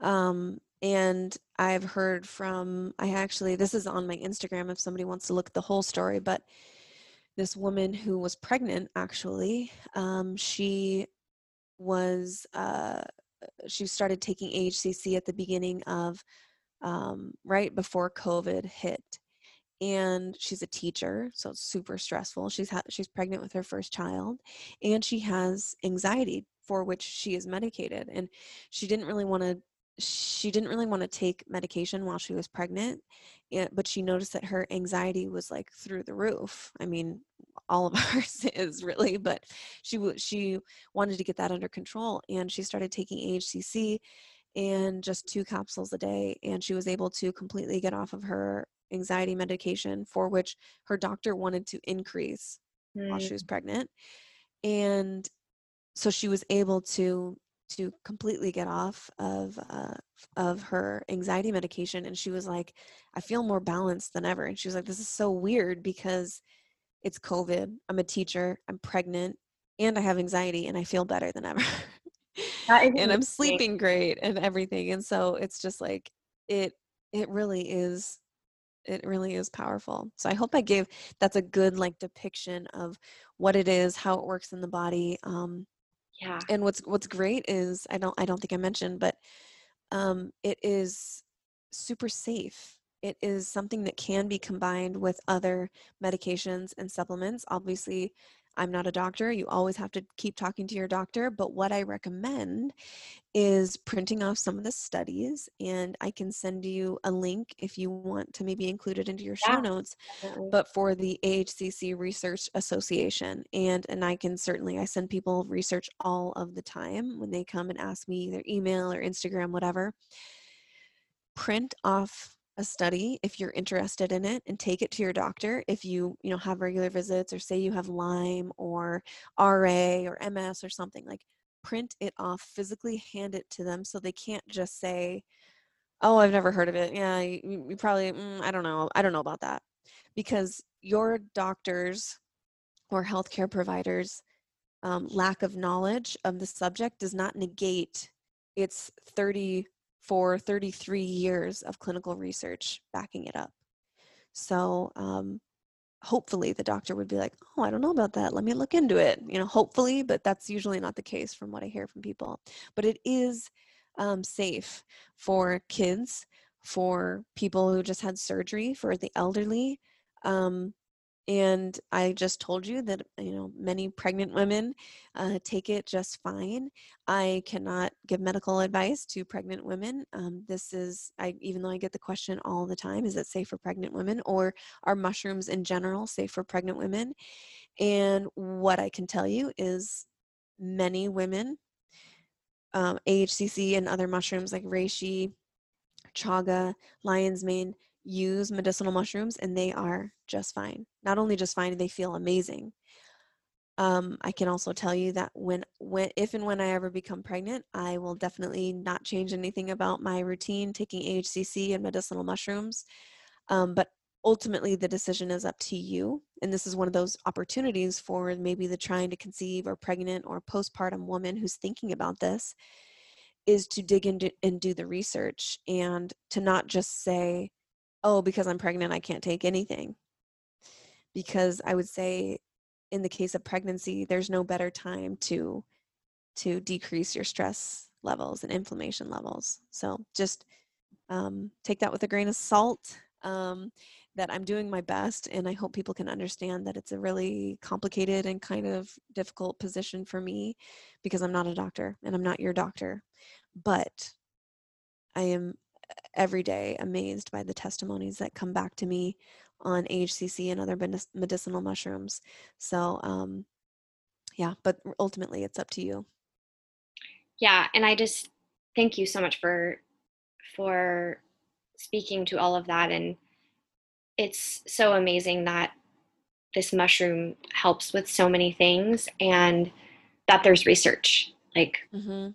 [SPEAKER 2] um and i've heard from i actually this is on my instagram if somebody wants to look at the whole story but this woman who was pregnant actually um, she was uh, she started taking ahcc at the beginning of um, right before covid hit. And she's a teacher so it's super stressful. She's ha- she's pregnant with her first child and she has anxiety for which she is medicated. And she didn't really want to she didn't really want to take medication while she was pregnant but she noticed that her anxiety was like through the roof i mean all of ours is really but she she wanted to get that under control and she started taking ahcc and just two capsules a day and she was able to completely get off of her anxiety medication for which her doctor wanted to increase mm. while she was mm. pregnant and so she was able to to completely get off of uh, of her anxiety medication and she was like i feel more balanced than ever. And she was like this is so weird because it's covid i'm a teacher i'm pregnant and i have anxiety and i feel better than ever. And i'm sleeping great and everything and so it's just like it it really is it really is powerful. So i hope i gave that's a good like depiction of what it is how it works in the body um
[SPEAKER 3] Yeah.
[SPEAKER 2] and what's what's great is i don't i don't think i mentioned but um it is super safe it is something that can be combined with other medications and supplements obviously i'm not a doctor you always have to keep talking to your doctor but what i recommend is printing off some of the studies and i can send you a link if you want to maybe include it into your show
[SPEAKER 3] Yeah.
[SPEAKER 2] notes but for the AHCC Research Association. And and I can certainly I send people research all of the time when they come and ask me either email or Instagram, whatever. Print off a study if you're interested in it and take it to your doctor if you you know have regular visits or say you have Lyme or RA or MS or something like print it off physically hand it to them so they can't just say oh i've never heard of it. Yeah you, you probably mm, i don't know i don't know about that because your doctors or healthcare providers um, lack of knowledge of the subject does not negate its 34 33 years of clinical research backing it up. So um, hopefully the doctor would be like oh i don't know about that. Let me look into it. You know hopefully but that's usually not the case from what i hear from people. But it is um, safe for kids for people who just had surgery for the elderly um, and i just told you that you know many pregnant women uh, take it just fine. I cannot give medical advice to pregnant women um, this is i even though i get the question all the time is it safe for pregnant women or are mushrooms in general safe for pregnant women? And what i can tell you is many women um, ahcc and other mushrooms like reishi chaga lion's mane use medicinal mushrooms and they are just fine. Not only just fine they feel amazing. Um, i can also tell you that when when if and when i ever become pregnant i will definitely not change anything about my routine taking ahcc and medicinal mushrooms. Um, but ultimately the decision is up to you and this is one of those opportunities for maybe the trying to conceive or pregnant or postpartum woman who's thinking about this is to dig into and do the research and to not just say oh because i'm pregnant i can't take anything. Because i would say in the case of pregnancy there's no better time to to decrease your stress levels and inflammation levels. So just um, take that with a grain of salt um, that i'm doing my best and i hope people can understand that it's a really complicated and kind of difficult position for me because i'm not a doctor and i'm not your doctor. But i am every day amazed by the testimonies that come back to me on AHCC and other medicinal mushrooms. So, um, yeah, but ultimately it's up to you.
[SPEAKER 3] Yeah, and I just thank you so much for for speaking to all of that and it's so amazing that this mushroom helps with so many things and that there's research. Like,
[SPEAKER 2] hmm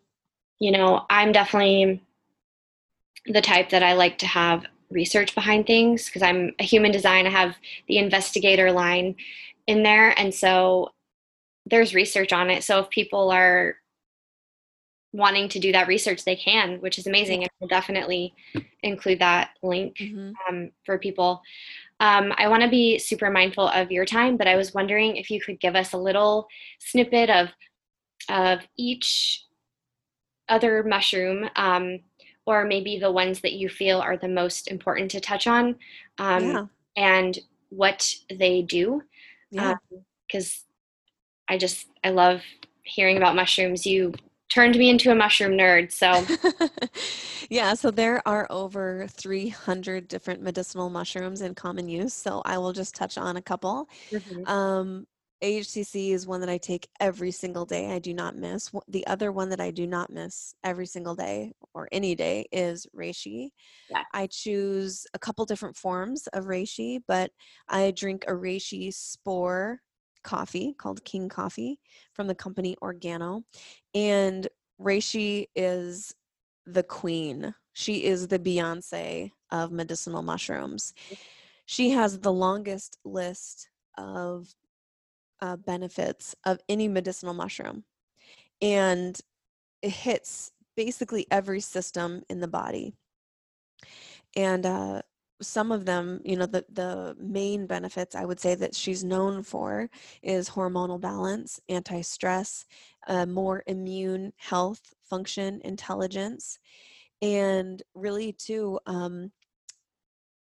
[SPEAKER 3] you know, I'm definitely the type that I like to have research behind things because I'm a human design. I have the investigator line in there. And so there's research on it. So if people are wanting to do that research, they can, which is amazing. And we'll definitely include that link
[SPEAKER 2] hmm
[SPEAKER 3] um, for people. Um, I want to be super mindful of your time, but I was wondering if you could give us a little snippet of of each other mushroom, um, or maybe the ones that you feel are the most important to touch on, um,
[SPEAKER 2] Yeah,
[SPEAKER 3] and what they do.
[SPEAKER 2] yeah.
[SPEAKER 3] Because I just I love hearing about mushrooms. You turned me into a mushroom nerd, so
[SPEAKER 2] yeah, so there are over 300 different medicinal mushrooms in common use. So I will just touch on a couple.
[SPEAKER 3] Mhm.
[SPEAKER 2] Um, AHCC is one that I take every single day. I do not miss. The other one that I do not miss every single day or any day is reishi.
[SPEAKER 3] Yeah.
[SPEAKER 2] I choose a couple different forms of reishi, but I drink a reishi spore coffee called King Coffee from the company Organo. And reishi is the queen. She is the Beyonce of medicinal mushrooms. Mm. She has the longest list of uh, benefits of any medicinal mushroom, and it hits basically every system in the body. And uh, some of them, you know, the, the main benefits I would say that she's known for is hormonal balance, anti stress, uh, more immune health, function, intelligence, and really, too, um,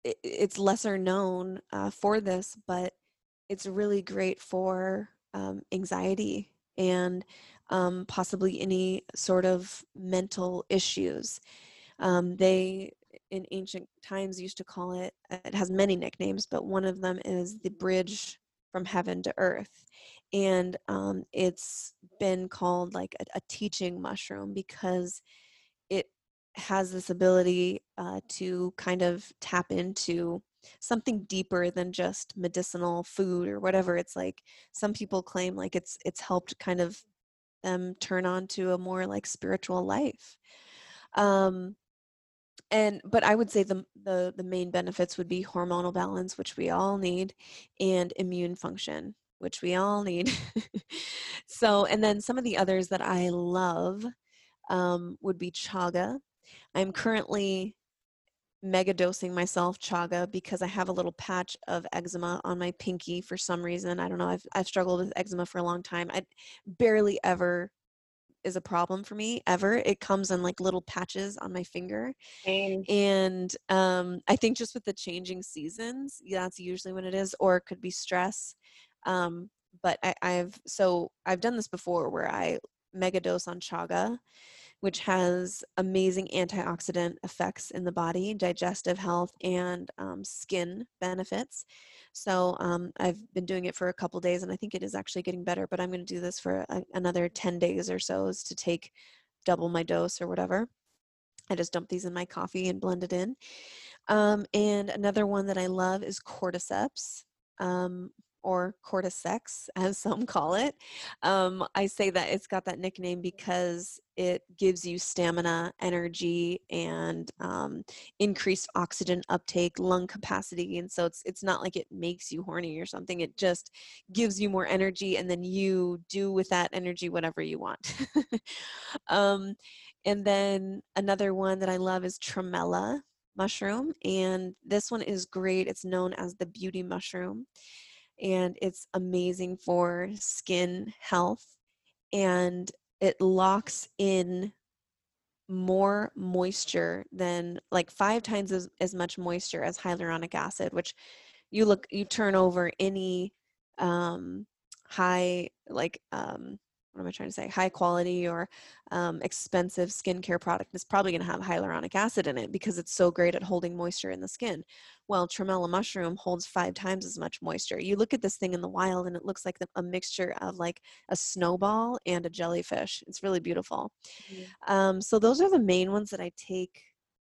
[SPEAKER 2] it, it's lesser known uh, for this, but it's really great for um, anxiety and um, possibly any sort of mental issues. Um, they in ancient times used to call it uh, it has many nicknames but one of them is the bridge from heaven to earth and um, it's been called like a, a, teaching mushroom because it has this ability uh, to kind of tap into something deeper than just medicinal food or whatever it's like some people claim like it's it's helped kind of them turn on to a more like spiritual life. Um and but i would say the, the the main benefits would be hormonal balance which we all need and immune function which we all need. So and then some of the others that i love um, would be chaga. I'm currently mega dosing myself chaga because i have a little patch of eczema on my pinky for some reason i don't know i've, I've struggled with eczema for a long time i barely ever is a problem for me ever. It comes in like little patches on my finger. Same. And um, I think just with the changing seasons, that's usually when it is, or it could be stress. Um, but I, I've so I've done this before where I mega dose on chaga which has amazing antioxidant effects in the body, digestive health, and um, skin benefits. So um, I've been doing it for a couple days, and I think it is actually getting better. But I'm going to do this for a, another 10 days or so is to take double my dose or whatever. I just dump these in my coffee and blend it in. Um, and another one that I love is cordyceps. Um, or cordyceps, as some call it. Um, I say that it's got that nickname because it gives you stamina, energy, and um, increased oxygen uptake, lung capacity. And so it's it's not like it makes you horny or something. It just gives you more energy, and then you do with that energy whatever you want. um, and then another one that I love is tremella mushroom, and this one is great. It's known as the beauty mushroom and it's amazing for skin health and it locks in more moisture than like five times as, as much moisture as hyaluronic acid which you look you turn over any um high like um what am I trying to say, high quality or um, expensive skincare product is probably going to have hyaluronic acid in it because it's so great at holding moisture in the skin. Well, tremella mushroom holds five times as much moisture. You look at this thing in the wild and it looks like a mixture of like a snowball and a jellyfish. It's really beautiful. Mm-hmm. Um, so those are the main ones that I take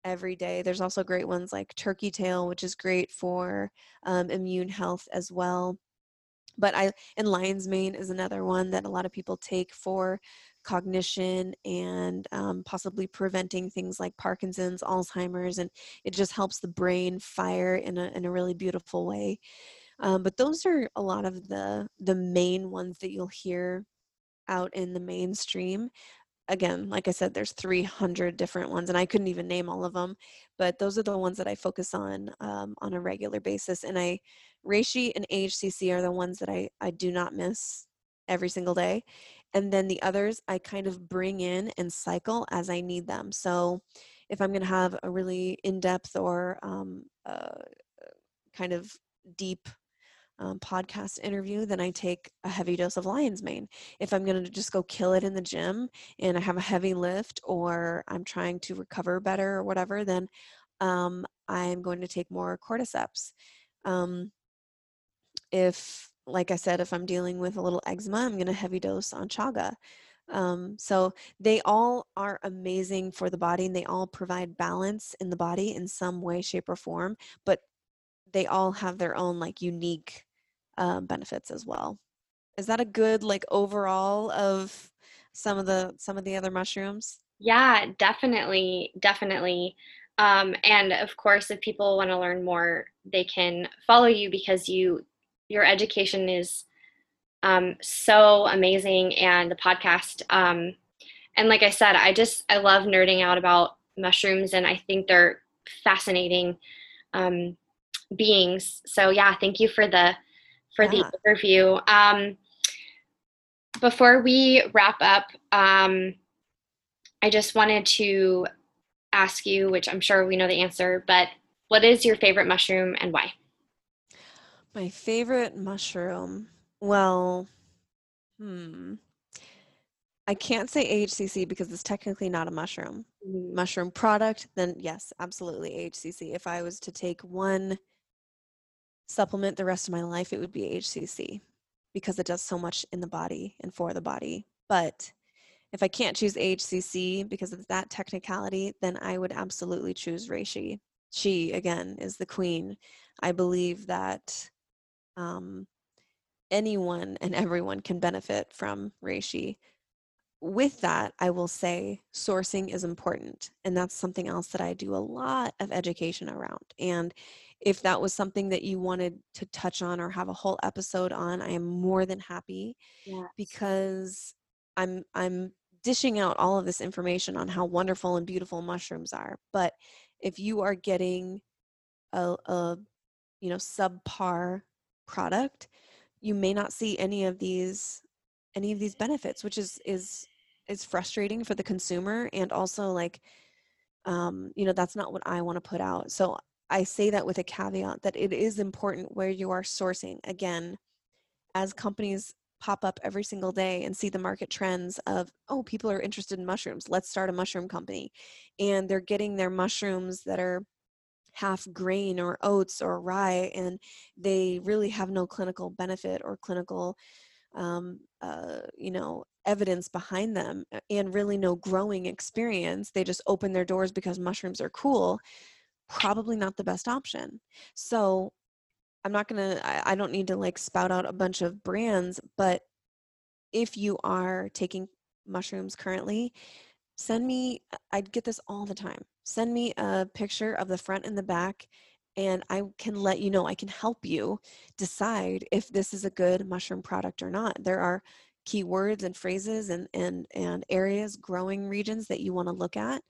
[SPEAKER 2] every day. There's also great ones like turkey tail, which is great for um, immune health as well but I and lion's mane is another one that a lot of people take for cognition and um, possibly preventing things like Parkinson's, Alzheimer's, and it just helps the brain fire in a in a really beautiful way. Um, but those are a lot of the the main ones that you'll hear out in the mainstream again like i said there's 300 different ones and i couldn't even name all of them but those are the ones that i focus on um, on a regular basis and i reishi and ahcc are the ones that i i do not miss every single day and then the others i kind of bring in and cycle as i need them so if i'm going to have a really in-depth or um, uh, kind of deep um, podcast interview, then I take a heavy dose of lion's mane. If I'm going to just go kill it in the gym and I have a heavy lift or I'm trying to recover better or whatever, then um, I'm going to take more cordyceps. Um, if, like I said, if I'm dealing with a little eczema, I'm going to heavy dose on chaga. Um, so they all are amazing for the body and they all provide balance in the body in some way, shape, or form. But they all have their own like unique um, benefits as well. Is that a good like overall of some of the some of the other mushrooms?
[SPEAKER 3] Yeah, definitely, definitely. Um, and of course, if people want to learn more, they can follow you because you your education is um, so amazing, and the podcast. Um, and like I said, I just I love nerding out about mushrooms, and I think they're fascinating um, beings. So yeah, thank you for the for
[SPEAKER 2] Yeah.
[SPEAKER 3] the overview. Um, before we wrap up, um, I just wanted to ask you, which I'm sure we know the answer, but what is your favorite mushroom and why?
[SPEAKER 2] My favorite mushroom. Well, hmm. I can't say AHCC because it's technically not a mushroom. Mushroom product, then yes, absolutely AHCC. If I was to take one supplement the rest of my life, it would be AHCC because it does so much in the body and for the body. But if I can't choose AHCC because of that technicality, then I would absolutely choose Reishi. She, again, is the queen. I believe that um, anyone and everyone can benefit from reishi with that i will say sourcing is important and that's something else that i do a lot of education around and if that was something that you wanted to touch on or have a whole episode on i am more than happy
[SPEAKER 3] Yeah.
[SPEAKER 2] because i'm i'm dishing out all of this information on how wonderful and beautiful mushrooms are but if you are getting a, a you know subpar product you may not see any of these any of these benefits which is is is frustrating for the consumer and also like um you know that's not what i want to put out so i say that with a caveat that it is important where you are sourcing. Again as companies pop up every single day and see the market trends of oh people are interested in mushrooms let's start a mushroom company and they're getting their mushrooms that are half grain or oats or rye and they really have no clinical benefit or clinical um, uh, you know evidence behind them and really no growing experience. They just open their doors because mushrooms are cool probably not the best option. So i'm not gonna I, don't need to like spout out a bunch of brands but if you are taking mushrooms currently send me uh, i get this all the time. Send me a picture of the front and the back and i can let you know i can help you decide if this is a good mushroom product or not. There are keywords and phrases and and and areas growing regions that you want to look at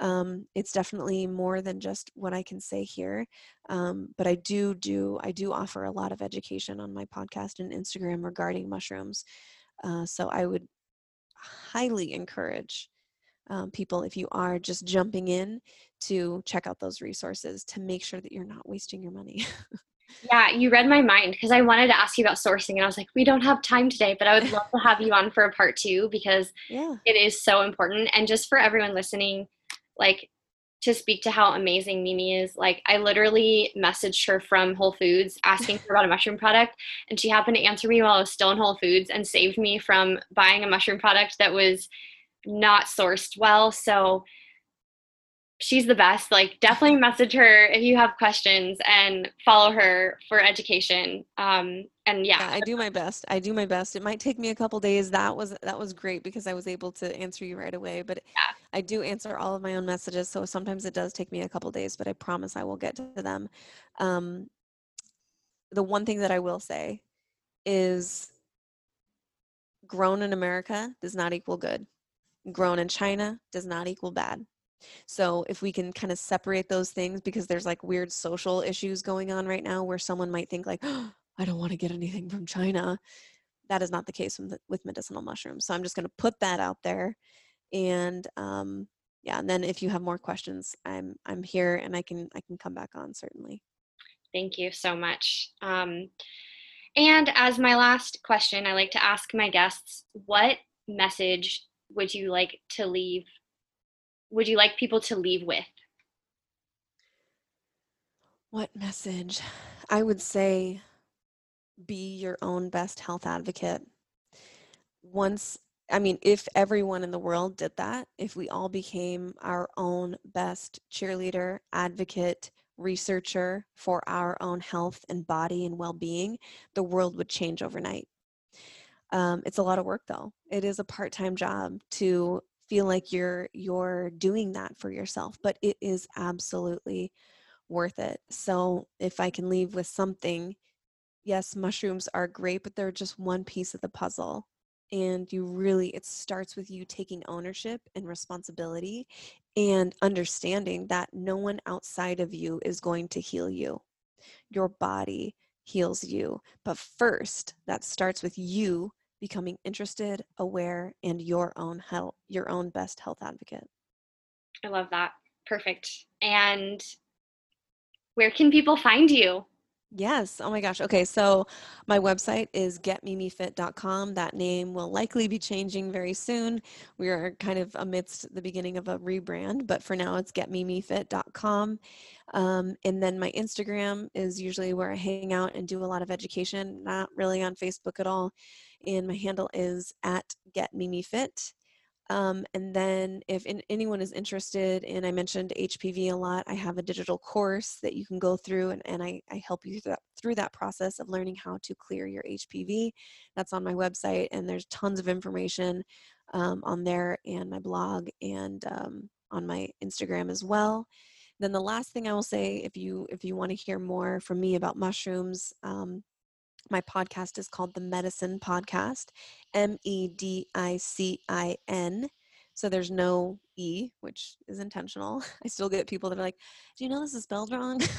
[SPEAKER 2] um, it's definitely more than just what i can say here um, but i do do i do offer a lot of education on my podcast and instagram regarding mushrooms uh, so i would highly encourage um, people if you are just jumping in to check out those resources to make sure that you're not wasting your money.
[SPEAKER 3] Yeah, you read my mind because I wanted to ask you about sourcing, and I was like, we don't have time today, but I would love to have you on for a part two because
[SPEAKER 2] yeah.
[SPEAKER 3] it is so important. And just for everyone listening, like to speak to how amazing Mimi is, like I literally messaged her from Whole Foods asking her about a mushroom product, and she happened to answer me while I was still in Whole Foods and saved me from buying a mushroom product that was not sourced well. So she's the best. Like, definitely message her if you have questions and follow her for education. Um, and yeah,
[SPEAKER 2] yeah, I do my best. I do my best. It might take me a couple days. That was that was great because I was able to answer you right away. But
[SPEAKER 3] Yeah.
[SPEAKER 2] I do answer all of my own messages, so sometimes it does take me a couple days. But I promise I will get to them. Um, the one thing that I will say is grown in America does not equal good. Grown in China does not equal bad. So if we can kind of separate those things because there's like weird social issues going on right now where someone might think like, oh, I don't want to get anything from China. That is not the case with, with medicinal mushrooms. So I'm just going to put that out there. And um, yeah, and then if you have more questions, I'm I'm here and I can I can come back on certainly.
[SPEAKER 3] Thank you so much. Um, and as my last question, I like to ask my guests, what message would you like to leave? Would you like people to leave with?
[SPEAKER 2] What message? I would say be your own best health advocate. Once, I mean, if everyone in the world did that, if we all became our own best cheerleader, advocate, researcher for our own health and body and well being, the world would change overnight. Um, it's a lot of work though. It is a part-time job to feel like you're you're doing that for yourself, but it is absolutely worth it. So if I can leave with something, yes, mushrooms are great, but they're just one piece of the puzzle. and you really it starts with you taking ownership and responsibility and understanding that no one outside of you is going to heal you your body heals you but first that starts with you becoming interested aware and your own health your own best health advocate
[SPEAKER 3] i love that perfect and where can people find you
[SPEAKER 2] Yes. Oh my gosh. Okay. So my website is getmimifit.com. That name will likely be changing very soon. We are kind of amidst the beginning of a rebrand, but for now it's getmimifit.com. Um, and then my Instagram is usually where I hang out and do a lot of education, not really on Facebook at all. And my handle is at getmimifit. Um, and then if in, anyone is interested, and I mentioned HPV a lot, I have a digital course that you can go through and, and I, I help you through that, through that process of learning how to clear your HPV. That's on my website and there's tons of information um, on there and my blog and um, on my Instagram as well. Then the last thing I will say, if you if you want to hear more from me about mushrooms, um, my podcast is called the Medicin Podcast, M E D I C I N. So there's no E, which is intentional. I still get people that are like, Do you know this is spelled wrong?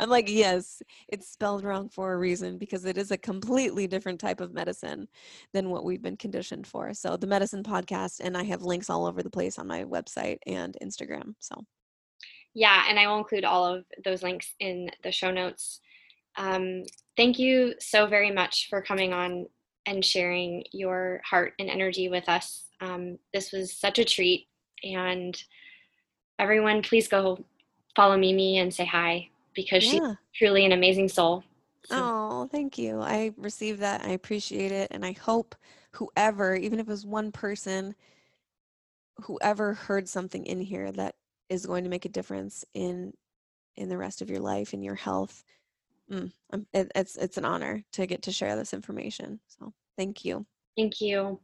[SPEAKER 2] I'm like, Yes, it's spelled wrong for a reason because it is a completely different type of medicine than what we've been conditioned for. So the Medicin Podcast, and I have links all over the place on my website and Instagram. So
[SPEAKER 3] yeah, and I will include all of those links in the show notes. Um, thank you so very much for coming on and sharing your heart and energy with us. Um, this was such a treat. And everyone, please go follow Mimi and say hi because yeah. she's truly an amazing soul.
[SPEAKER 2] So. Oh, thank you. I received that. I appreciate it. And I hope whoever, even if it was one person, whoever heard something in here that is going to make a difference in in the rest of your life and your health mm, it, it's it's an honor to get to share this information. So thank you.
[SPEAKER 3] Thank you.